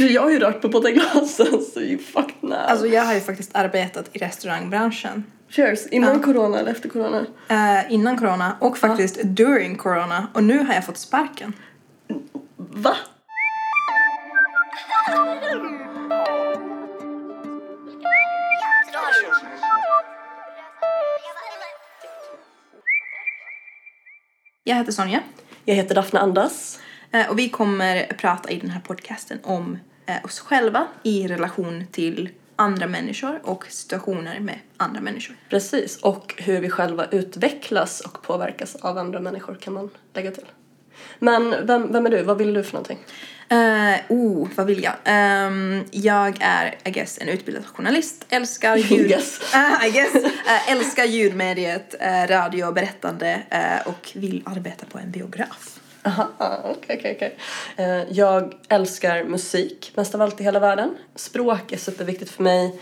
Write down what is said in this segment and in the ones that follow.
För jag har ju rört på båda glasen så you fucked now. Alltså jag har ju faktiskt arbetat i restaurangbranschen Cheers! Innan corona eller efter corona? eh, innan corona och faktiskt during corona och nu har jag fått sparken. Va? Jag heter Sonja Jag heter Daphne Andas. eh, och vi kommer prata i den här podcasten om oss själva i relation till andra människor och situationer med andra människor. Precis, och hur vi själva utvecklas och påverkas av andra människor kan man lägga till. Men vem, vem är du? Vad vill du för någonting? Uh, oh, vad vill jag? Ehm, jag är, I guess, en utbildad journalist. Älskar ljud... Guess. Eh, I guess. Eh, älskar ljudmediet, uh, radio berättande eh, och vill arbeta på en biograf. Aha, okej, okej, okej. Eh, Jag älskar musik mest av allt i hela världen. Språk är superviktigt för mig.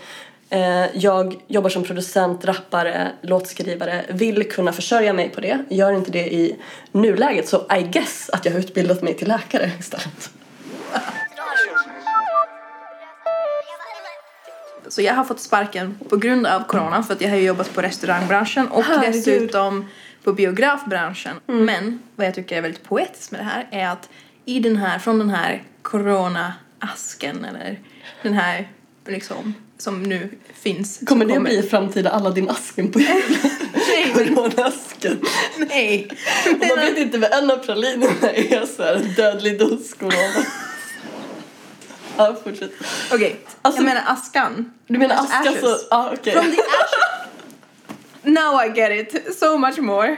Eh, Jag jobbar som producent, rappare, låtskrivare, vill kunna försörja mig på det. Gör inte det i nuläget så I guess att jag har utbildat mig till läkare istället. Så jag har fått sparken på grund av corona för att jag har jobbat på restaurangbranschen och Herregud. dessutom på biografbranschen. Men vad jag tycker är väldigt poetiskt med det här är att i den här, från den här corona-asken eller den här liksom som nu finns. Kommer det bli framtida Aladdin-asken på jul? Nej, men- Corona-asken. Nej. Man vet inte vad en av pralinerna är så här dödlig dos corona. Ja, fortsätt. Okej, Alltså- jag menar askan. Du menar Alltså aska så... Ja, okej. From the ashes. Now I get it so much more.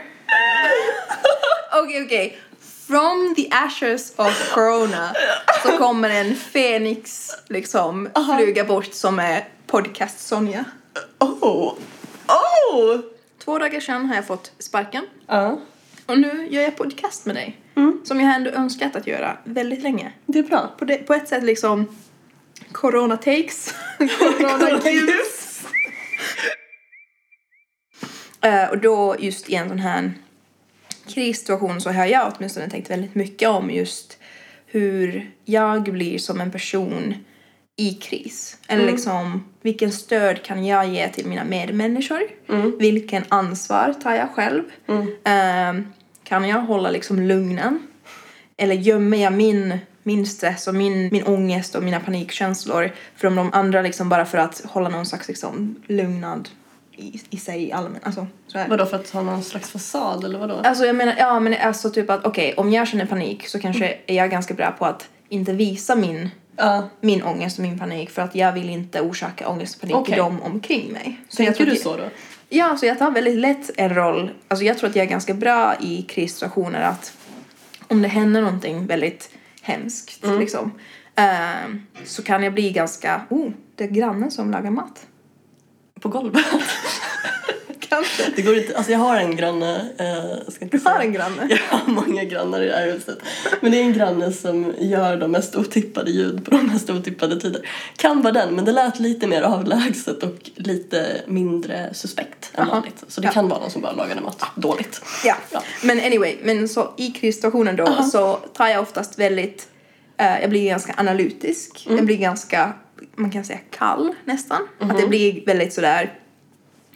Okej, okej. From the ashes of corona så kommer en fenix liksom flyga bort som är podcast Sonja. Oh! Oh! Två dagar sedan har jag fått sparken Ja, och nu gör jag podcast med dig. Som jag ändå önskat att göra väldigt länge. det är bra. På, det, på ett sätt liksom corona takes, corona gives. Eh, och då just i en sån här krissituation så har jag åtminstone tänkt väldigt mycket om just hur jag blir som en person i kris. Eller liksom vilken stöd kan jag ge till mina medmänniskor? Vilken ansvar tar jag själv? Eh, kan jag hålla liksom lugnen? Eller gömmer jag min, min stress och min, min ångest och mina panikkänslor från de andra liksom bara för att hålla någon slags liksom lugnad i, i sig allmän, alltså. Vadå, för att ha någon slags fasad eller vadå? Alltså jag menar, ja men alltså typ att okej om jag känner panik så kanske är jag ganska bra på att inte visa min, Ja. min ångest och min panik för att jag vill inte orsaka ångest och panik Okej. i dem omkring mig. Så jag Tänker tror du så då? Ja, så jag tar väldigt lätt en roll. Alltså jag tror att jag är ganska bra i krissituationer att om det händer någonting väldigt hemskt liksom ehm, så kan jag bli ganska, oh, det är grannen som lagar mat. På golvet? Kanske. Det går inte, alltså jag har en granne, eh, ska inte Du har säga- en granne? Jag har många grannar i det här huset. Men det är en granne som gör de mest otippade ljud på de mest otippade tider. Kan vara den, men det lät lite mer avlägset och lite mindre suspekt än vanligt. Så det Ja. kan vara någon som bara lagade mat dåligt. Ja. Ja. Men anyway, men så i krissituationen då så tar jag oftast väldigt, eh, jag blir ganska analytisk. Jag blir ganska, man kan säga kall nästan. Att det blir väldigt sådär,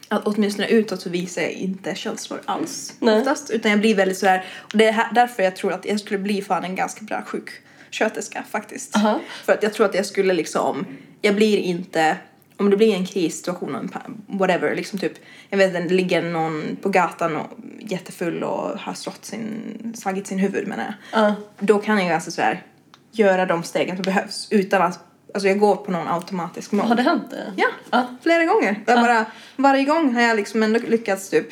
att åtminstone utåt så visar jag inte känslor alls Nej. oftast. Utan jag blir väldigt sådär, och det är här, därför jag tror att jag skulle bli fan en ganska bra sjuksköterska faktiskt. Aha. För att jag tror att jag skulle liksom, jag blir inte, om det blir en krissituation, whatever, liksom typ, jag vet inte, det ligger någon på gatan och jättefull och har slått sin, slagit sin huvud menar jag. Ja. Då kan jag alltså sådär göra de stegen som behövs utan att, alltså jag går på någon automatisk mål. Har det hänt det? Ja, Ja. flera gånger. Jag bara, varje gång har jag liksom ändå lyckats typ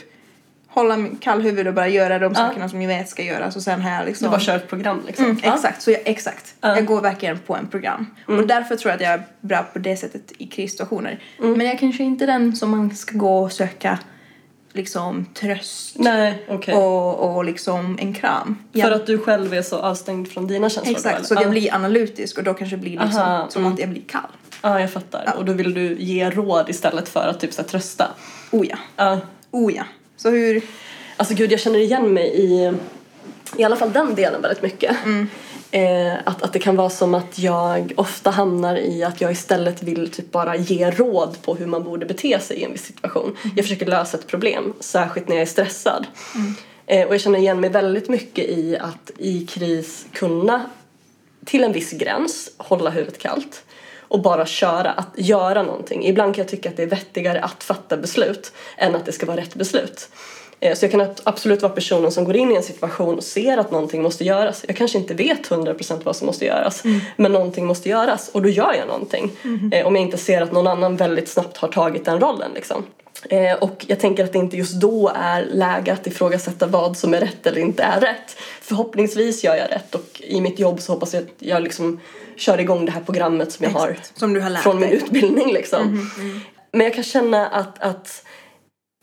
hålla min kall huvud och bara göra de sakerna som jag vet ska göras och sen har jag liksom Du bara kör ett program liksom? Mm. Exakt, så jag, exakt. Ja. Jag går verkligen på en program. Och därför tror jag att jag är bra på det sättet i krissituationer. Men jag kanske inte är den som man ska gå och söka liksom tröst Nej, okej. och, och liksom en kram. För Jag- att du själv är så avstängd från dina känslor då, Exakt, eller? så att jag Ja. blir analytisk och då kanske det blir liksom Aha, som att jag blir kall. Ja, jag fattar. Och då vill du ge råd istället för att typ så här, trösta. Oh ja, Ja. oh ja. Så hur, Alltså gud, jag känner igen mig i i alla fall den delen väldigt mycket. Eh, att, att det kan vara som att jag ofta hamnar i att jag istället vill typ bara ge råd på hur man borde bete sig i en viss situation. Jag försöker lösa ett problem, särskilt när jag är stressad. Eh, och jag känner igen mig väldigt mycket i att i kris kunna till en viss gräns hålla huvudet kallt och bara köra, att göra någonting. Ibland kan jag tycka att det är vettigare att fatta beslut än att det ska vara rätt beslut. Eh, Så jag kan ab- absolut vara personen som går in i en situation och ser att någonting måste göras. Jag kanske inte vet 100% vad som måste göras, men någonting måste göras och då gör jag någonting. Eh, Om jag inte ser att någon annan väldigt snabbt har tagit den rollen liksom. Eh, Och jag tänker att det inte just då är läge att ifrågasätta vad som är rätt eller inte är rätt. Förhoppningsvis gör jag rätt och i mitt jobb så hoppas jag att jag liksom kör igång det här programmet som jag har Exakt. Som du har lärt från min utbildning liksom. Men jag kan känna att, att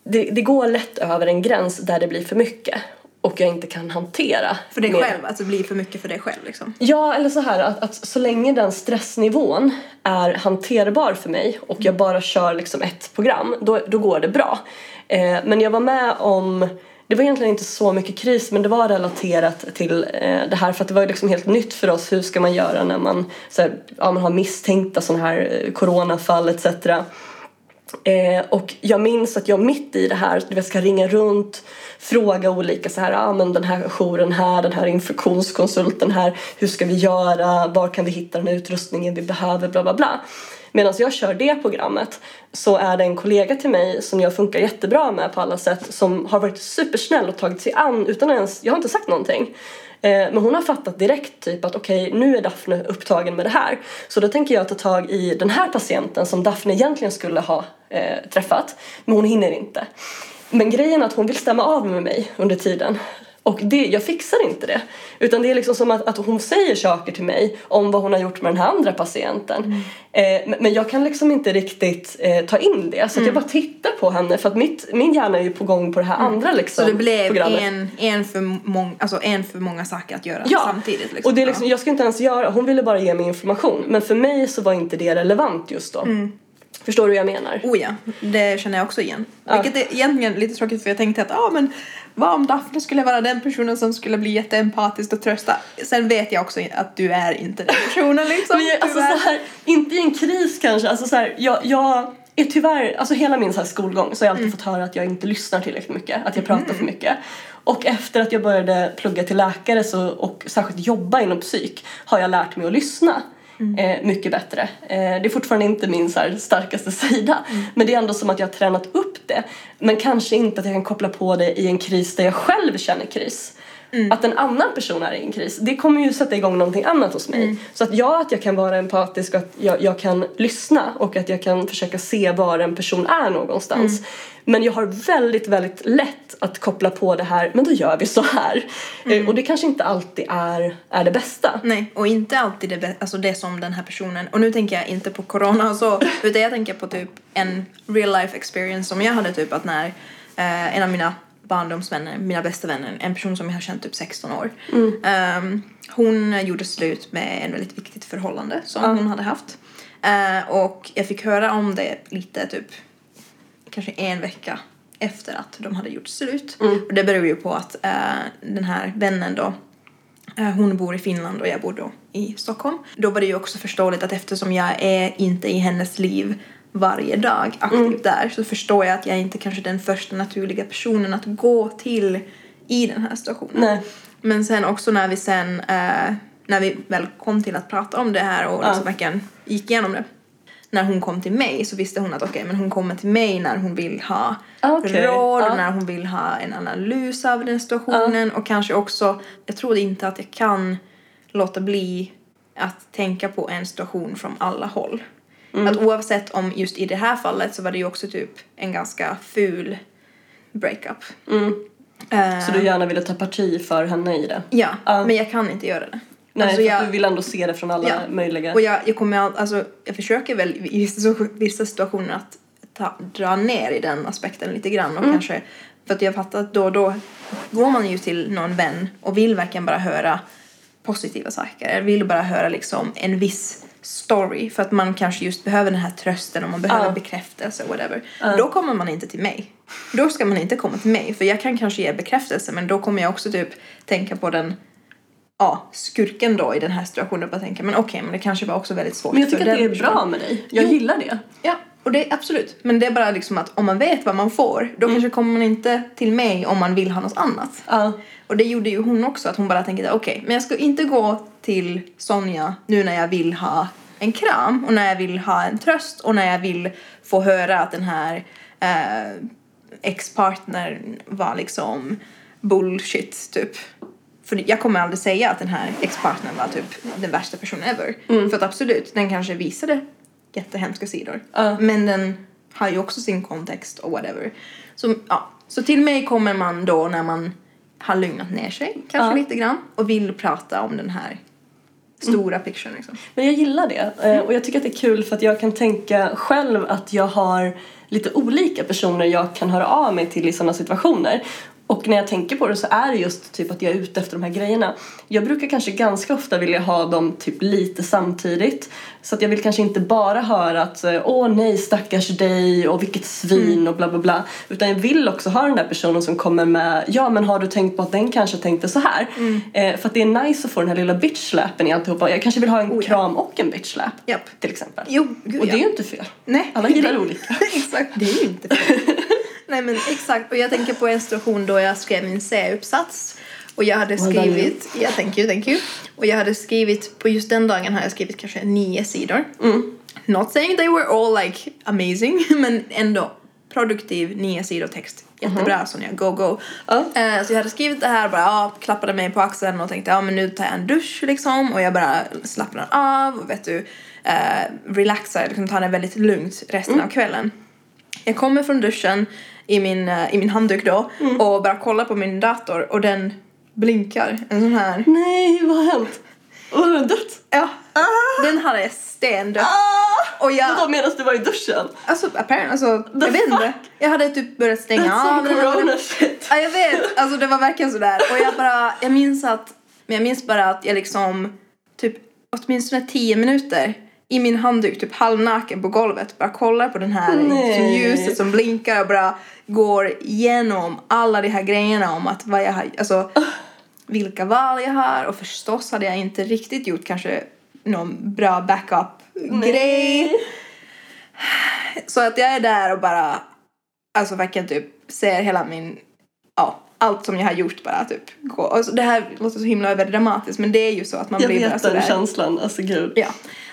det, det går lätt över en gräns där det blir för mycket och jag inte kan hantera. För dig mer. själv, att det blir för mycket för dig själv liksom. Ja, eller så här att, att så länge den stressnivån är hanterbar för mig och jag bara kör liksom ett program, då, då går det bra. Eh, men jag var med om det var egentligen inte så mycket kris men det var relaterat till eh, det här för att det var liksom helt nytt för oss. Hur ska man göra när man, så här, ja, man har misstänkta sådana här eh, coronafall etc. Eh, och jag minns att jag mitt i det här, du vet, ska ringa runt, fråga olika så här, ah, men den här jouren här, den här infektionskonsulten här, hur ska vi göra, var kan vi hitta den här utrustningen vi behöver, bla bla bla. Medan jag kör det programmet så är det en kollega till mig som jag funkar jättebra med på alla sätt som har varit supersnäll och tagit sig an utan ens, jag har inte sagt någonting. Eh, Men hon har fattat direkt typ att okej, nu är Daphne upptagen med det här. Så då tänker jag ta tag i den här patienten som Daphne egentligen skulle ha eh, träffat. Men hon hinner inte. Men grejen är att hon vill stämma av med mig under tiden. Och det, jag fixar inte det. Utan det är liksom som att, att hon säger saker till mig om vad hon har gjort med den här andra patienten. Eh, men, jag kan liksom inte riktigt eh, ta in det. Så att jag bara tittar på henne för att mitt, min hjärna är ju på gång på det här andra liksom, Så det blev programmet. en, en, för mång, alltså en för många saker att göra Ja, samtidigt. Liksom. och det är liksom, jag ska inte ens göra, hon ville bara ge mig information. Men för mig så var inte det relevant just då. Förstår du hur jag menar? Oh ja, det känner jag också igen. Vilket är egentligen lite tråkigt för jag tänkte att ah, men vad om Daphne skulle vara den personen som skulle bli jätteempatisk och trösta. Sen vet jag också att du är inte den personen liksom. Men jag, alltså så här, inte i en kris kanske. Alltså så här, jag, jag är tyvärr, alltså hela min så här skolgång så har jag alltid fått höra att jag inte lyssnar tillräckligt mycket, att jag pratar för mycket. Och efter att jag började plugga till läkare så, och särskilt jobba inom psyk har jag lärt mig att lyssna. Eh, mycket bättre. Eh, det är fortfarande inte min så starkaste sida. Men det är ändå som att jag har tränat upp det. Men kanske inte att jag kan koppla på det i en kris där jag själv känner kris. Att en annan person är i en kris, det kommer ju sätta igång någonting annat hos mig. Så att ja, att jag kan vara empatisk och att jag, jag kan lyssna och att jag kan försöka se var en person är någonstans. Men jag har väldigt, väldigt lätt att koppla på det här, men då gör vi så här. Eh, Och det kanske inte alltid är, är det bästa. Nej, och inte alltid det, alltså det som den här personen, och nu tänker jag inte på corona och så, utan jag tänker på typ en real life experience som jag hade typ att när eh, en av mina barndomsvänner, mina bästa vänner, en person som jag har känt typ 16 år, ehm, hon gjorde slut med en väldigt viktigt förhållande som hon hade haft. Eh, och jag fick höra om det lite typ kanske en vecka efter att de hade gjort slut. Och det beror ju på att eh, den här vännen då Eh, Hon bor i Finland och jag bor då i Stockholm. Då var det ju också förståeligt att eftersom jag är inte i hennes liv varje dag aktivt där så förstår jag att jag är inte kanske den första naturliga personen att gå till i den här situationen. Nej. Men sen också när vi sen, eh, när vi väl kom till att prata om det här och liksom verkligen gick igenom det. När hon kom till mig så visste hon att okej, men hon kommer till mig när hon vill ha Okej, råd, ja. när hon vill ha en analys av den situationen och kanske också, jag tror inte att jag kan låta bli att tänka på en situation från alla håll. Mm. Att oavsett om just i det här fallet så var det ju också typ en ganska ful breakup. Eh, Så du gärna ville ta parti för henne i det? ja, Ja. men jag kan inte göra det. Nej, Alltså, jag- du vill ändå se det från alla Ja. möjliga... Och jag, jag kommer all, alltså, jag försöker väl i vissa, vissa situationer att ta, dra ner i den aspekten lite grann och kanske, för att jag fattar att då och då går man ju till någon vän och vill verkligen bara höra positiva saker, vill bara höra liksom en viss story för att man kanske just behöver den här trösten och man behöver Ja. bekräftelse whatever. Då kommer man inte till mig. Då ska man inte komma till mig för jag kan kanske ge bekräftelse men då kommer jag också typ tänka på den ja, skurken då i den här situationen och bara tänka men okej men det kanske var också väldigt svårt Men jag för tycker att det är personen. bra med dig. Jag Jo. gillar det. Ja, och det är absolut. Men det är bara liksom att om man vet vad man får då Mm. kanske kommer man inte till mig om man vill ha något annat. Ja. Och det gjorde ju hon också, att hon bara tänkte okej, men jag ska inte gå till Sonja nu när jag vill ha en kram och när jag vill ha en tröst och när jag vill få höra att den här eh, ex-partnern var liksom bullshit typ. För jag kommer aldrig säga att den här ex-partnern var typ den värsta personen ever. För att absolut, den kanske visade jättehemska sidor. Ja. Men den har ju också sin kontext och whatever. Så, ja. så till mig kommer man då när man har lugnat ner sig kanske Ja. lite grann och vill prata om den här stora picturen liksom. Men jag gillar det. Eh, Och jag tycker att det är kul för att jag kan tänka själv att jag har lite olika personer jag kan höra av mig till i sådana situationer. Och när jag tänker på det så är det just typ att jag är ute efter de här grejerna. Jag brukar kanske ganska ofta vilja ha dem typ lite samtidigt. Så att jag vill kanske inte bara höra att eh, åh nej stackars dig och vilket svin och bla bla bla. Utan jag vill också ha den där personen som kommer med ja men har du tänkt på att den kanske tänkte så här. Eh, för att det är nice att få den här lilla bitch-slappen i alltihopa. Jag kanske vill ha en Oh, ja. kram och en bitch-slap Japp. till exempel. Jo, gud och det är ja. ju inte fel. Nej. Alla gillar olika. exakt, det är ju inte fel. Nej men exakt, och jag tänker på en situation då jag skrev min C-uppsats och jag hade skrivit, ja thank you, thank you. Och jag hade skrivit, på just den dagen hade jag skrivit kanske nio sidor. Mm. Not saying they were all like amazing, men ändå produktiv nio sidor text. Jättebra Sonja, go go. Ja. Eh, så jag hade skrivit det här bara ja, klappade mig på axeln och tänkte ja men nu tar jag en dusch liksom och jag bara slappnar av och vet du eh, relaxar, liksom tar det väldigt lugnt resten av kvällen. Jag kommer från duschen i min, eh, i min handduk då och bara kollar på min dator och den blinkar. En sån här. Nej, vad har hänt? Har den dött? Ja. Den hade stendött. Ah! Och jag... Vadå medan du var i duschen? Alltså, apparently, alltså, jag vet inte. Jag hade typ börjat stänga That's av den. corona shit. Ja, jag vet. Alltså det var verkligen sådär. Och jag bara, jag minns att, men jag minns bara att jag liksom typ åtminstone tio minuter i min handduk, typ halvnaken på golvet, bara kollar på den här Nej. som ljuset som blinkar och bara går igenom alla de här grejerna om att vad jag har, alltså vilka val jag har och förstås hade jag inte riktigt gjort kanske någon bra backup-grej. Så att jag är där och bara, alltså verkligen typ ser hela min, ja, allt som jag har gjort bara typ gå. Alltså, det här låter så himla överdramatiskt men det är ju så att man Jag blir bara vet den sådär. känslan, alltså gud. Ja.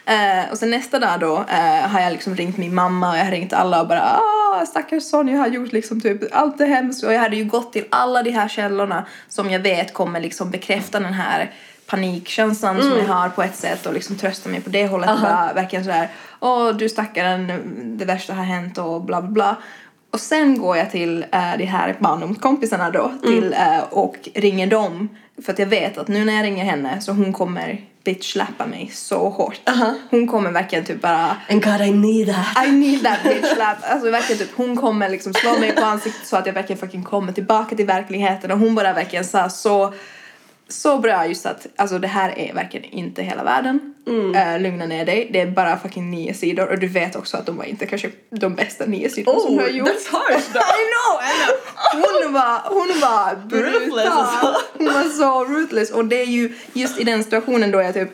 Eh, och sen nästa dag då eh, har jag liksom ringt min mamma och jag har ringt alla och bara ah stackars Sonja har gjort liksom typ allt det hemskt. Och jag hade ju gått till alla de här källorna som jag vet kommer liksom bekräfta den här panikkänslan som jag har på ett sätt och liksom trösta mig på det hållet. Och bara verkligen sådär åh du stackaren det värsta har hänt och bla bla bla och sen går jag till äh, de här barndomskompisarna då till, eh, och ringer dem för att jag vet att nu när jag ringer henne så hon kommer bitch-slappa mig så hårt. Hon kommer verkligen typ bara And God I need that. I need that bitch slap. Alltså verkligen typ hon kommer liksom slå mig på ansiktet så att jag verkligen fucking kommer tillbaka till verkligheten och hon bara verkligen sa så så bra just att alltså det här är verkligen inte hela världen. Mm. lugna ner dig. Det är bara fucking nio sidor och du vet också att de var inte kanske de bästa nio sidorna som du har gjort. Oh, that's harsh though. I know, I know. Hon var, hon var brutal. alltså. Hon var så ruthless och det är ju just i den situationen då jag typ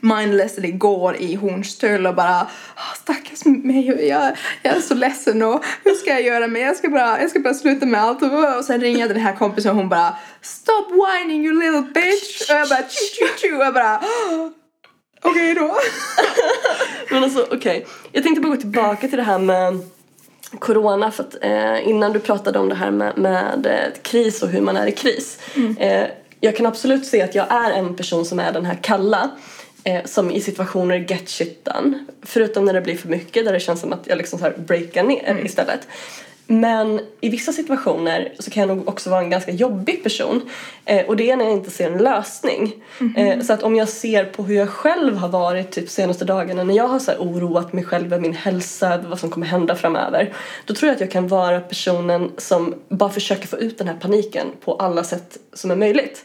mindlessly går i Hornstull och bara "Ah, stackars mig jag, jag är så ledsen och hur ska jag göra men jag ska bara, jag ska bara sluta med allt. Och, och sen ringer jag den här kompisen och hon bara stop whining you little bitch. Och jag bara tju tju tju. Och jag bara "Ah, okej då. Men alltså okej, jag tänkte bara gå tillbaka till det här med corona för att eh, innan du pratade om det här med, med eh, kris och hur man är i kris. Eh, jag kan absolut se att jag är en person som är den här kalla eh, som i situationer get shit done. Förutom när det blir för mycket där det känns som att jag liksom så här breakar ner istället. Men i vissa situationer så kan jag nog också vara en ganska jobbig person. Eh, och det är när jag inte ser en lösning. Eh, så att om jag ser på hur jag själv har varit typ senaste dagarna när jag har så oroat mig själv över min hälsa, över vad som kommer hända framöver. Då tror jag att jag kan vara personen som bara försöker få ut den här paniken på alla sätt som är möjligt.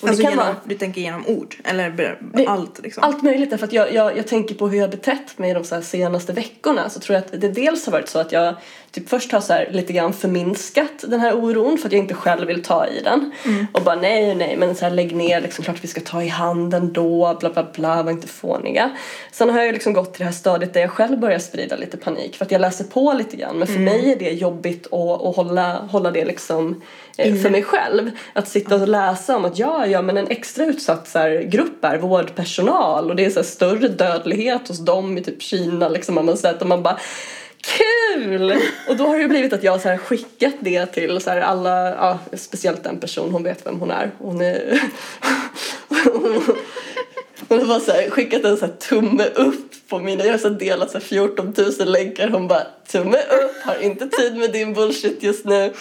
Och Alltså genom, vara du tänker genom ord? Eller allt liksom? allt möjligt. Därför att jag, jag, jag tänker på hur jag betett mig de så senaste veckorna. Så tror jag att det dels har varit så att jag typ först har så här lite grann förminskat den här oron för att jag inte själv vill ta i den. Och bara nej, nej, men så här, lägg ner, liksom, klart vi ska ta i handen då, bla bla bla, var inte fåniga. Sen har jag liksom gått till det här stadiet där jag själv börjar sprida lite panik för att jag läser på lite grann. Men för mig är det jobbigt att, att hålla, hålla det liksom eh, för mig själv. Att sitta och läsa om att ja, ja, men en extra utsatt så här, grupp är vårdpersonal och det är så här, större dödlighet hos dem i typ Kina liksom har man sett och man bara Kul! Och då har det blivit att jag så här skickat det till så alla, ja, speciellt en person, hon vet vem hon är. Hon är... Hon har bara så skickat en så tumme upp på mina, jag har så delat så här 14 000 länkar. Hon bara tumme upp, har inte tid med din bullshit just nu.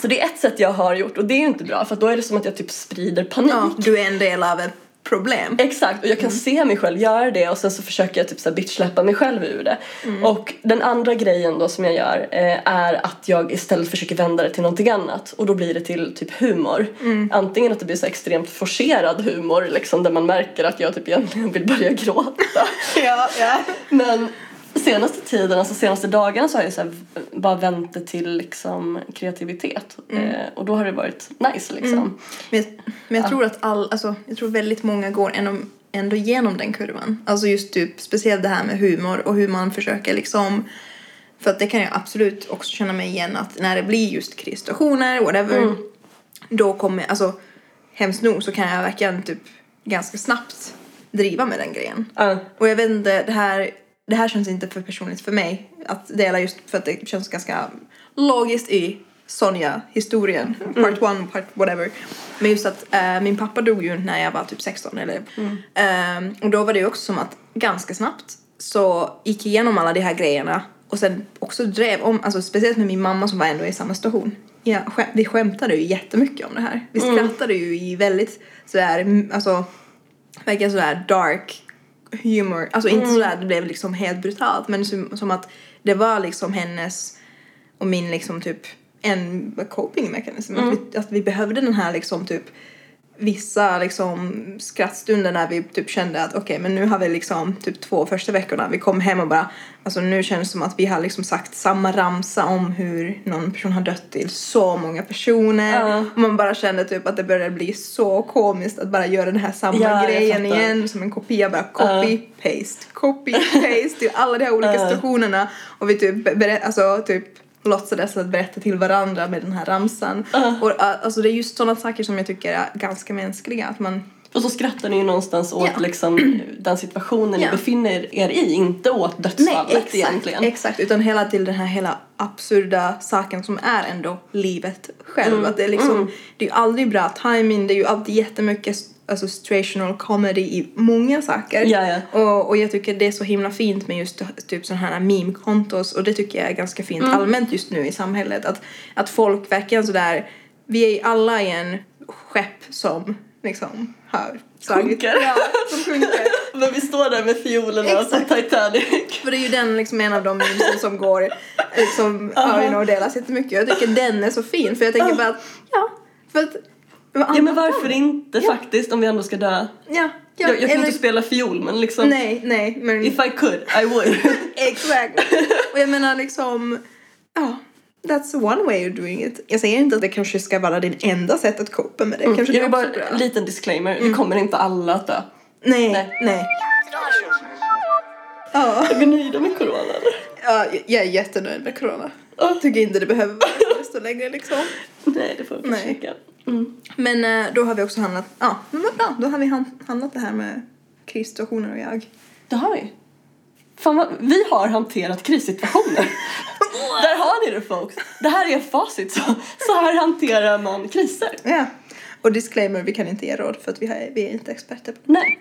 Så det är ett sätt jag har gjort och det är ju inte bra för då är det som att jag typ sprider panik. Ja, du är en del av ett problem. Exakt, och jag kan se mig själv göra det och sen så försöker jag typ så bitchsläppa mig själv ur det. Och den andra grejen då som jag gör eh, är att jag istället försöker vända det till någonting annat och då blir det till typ humor. Antingen att det blir så extremt forcerad humor liksom där man märker att jag typ egentligen vill börja gråta. Ja, ja. Men senaste tiden, alltså senaste dagarna så har jag så här bara vänt till liksom kreativitet. Eh, och då har det varit nice liksom. Men, jag- men jag tror att all, alltså, jag tror väldigt många går ändå, ändå igenom den kurvan. Alltså just typ speciellt det här med humor och hur man försöker liksom för att det kan jag absolut också känna mig igen att när det blir just krissituationer, whatever, då kommer, alltså hemskt nog så kan jag verkligen typ ganska snabbt driva med den grejen. Ja. Och jag vet inte, det här, det här känns inte för personligt för mig att dela just för att det känns ganska logiskt i Sonja-historien, part one, part whatever. Men just att eh, min pappa dog ju när jag var typ 16 eller Ehm, och då var det ju också som att ganska snabbt så gick igenom alla de här grejerna och sen också drev om, alltså speciellt med min mamma som var ändå i samma situation. Ja, skä- vi skämtade ju jättemycket om det här. Vi skrattade ju i väldigt sådär, mm, alltså verkligen sådär dark humor. Alltså inte sådär det blev liksom helt brutalt men som, som att det var liksom hennes och min liksom typ en coping mechanism. Att, vi, att vi behövde den här liksom typ vissa liksom skrattstunder när vi typ kände att okej men nu har vi liksom typ två första veckorna. Vi kom hem och bara alltså nu känns det som att vi har liksom sagt samma ramsa om hur någon person har dött till så många personer. Och man bara kände typ att det började bli så komiskt att bara göra den här samma Ja, grejen igen som en kopia. Bara copy paste copy paste till alla de här olika Ja. situationerna. Och vi typ alltså typ låtsades att berätta till varandra med den här ramsan. Och uh, alltså det är just sådana saker som jag tycker är ganska mänskliga. Att man, Och så skrattar ni ju någonstans åt liksom, den situationen Ja. ni befinner er i, inte åt dödsfallet egentligen. exakt. Utan hela till den här hela absurda saken som är ändå livet själv. Mm. Att det är liksom, det är ju aldrig bra timing, det är ju alltid jättemycket alltså situational comedy i många saker. Ja, ja. Och, och jag tycker det är så himla fint med just typ sådana här meme-kontos och det tycker jag är ganska fint Mm. allmänt just nu i samhället. Att, att folk verkligen sådär, vi är alla i en skepp som liksom har slagit. Sjunker. Ja, som sjunker. Men vi står där med fiolerna och så. Titanic. För det är ju den liksom en av de memesen som går liksom, ja, you know, delas jättemycket. Jag tycker den är så fin för jag tänker bara att, ja, för att Ja men varför inte faktiskt om vi ändå ska dö? Ja, ja, jag jag kan eller- inte spela fiol men liksom Nej, nej, men if I could I would. exakt. Och jag menar liksom, ja, that's one way of doing it. Jag säger inte att det kanske ska vara din enda sätt att copa med det. Kanske jag det vill är bara bra. en liten disclaimer, vi kommer inte alla att dö. Nej, Nej. nej. Ja, Är vi nöjda med corona eller? ja, jag är jättenöjd med corona. Jag tycker inte det behöver vara så desto längre liksom. Nej det får vi försöka. Mm. Men eh, då har vi också handlat, ja, men vad bra. Då har vi han- handlat det här med krissituationer och jag. Det har vi. Fan vad, vi har hanterat krissituationer. Där har ni det folks. Det här är facit. Så, så här hanterar man kriser. Ja. Och disclaimer, vi kan inte ge råd för att vi, har, vi är inte experter på Nej.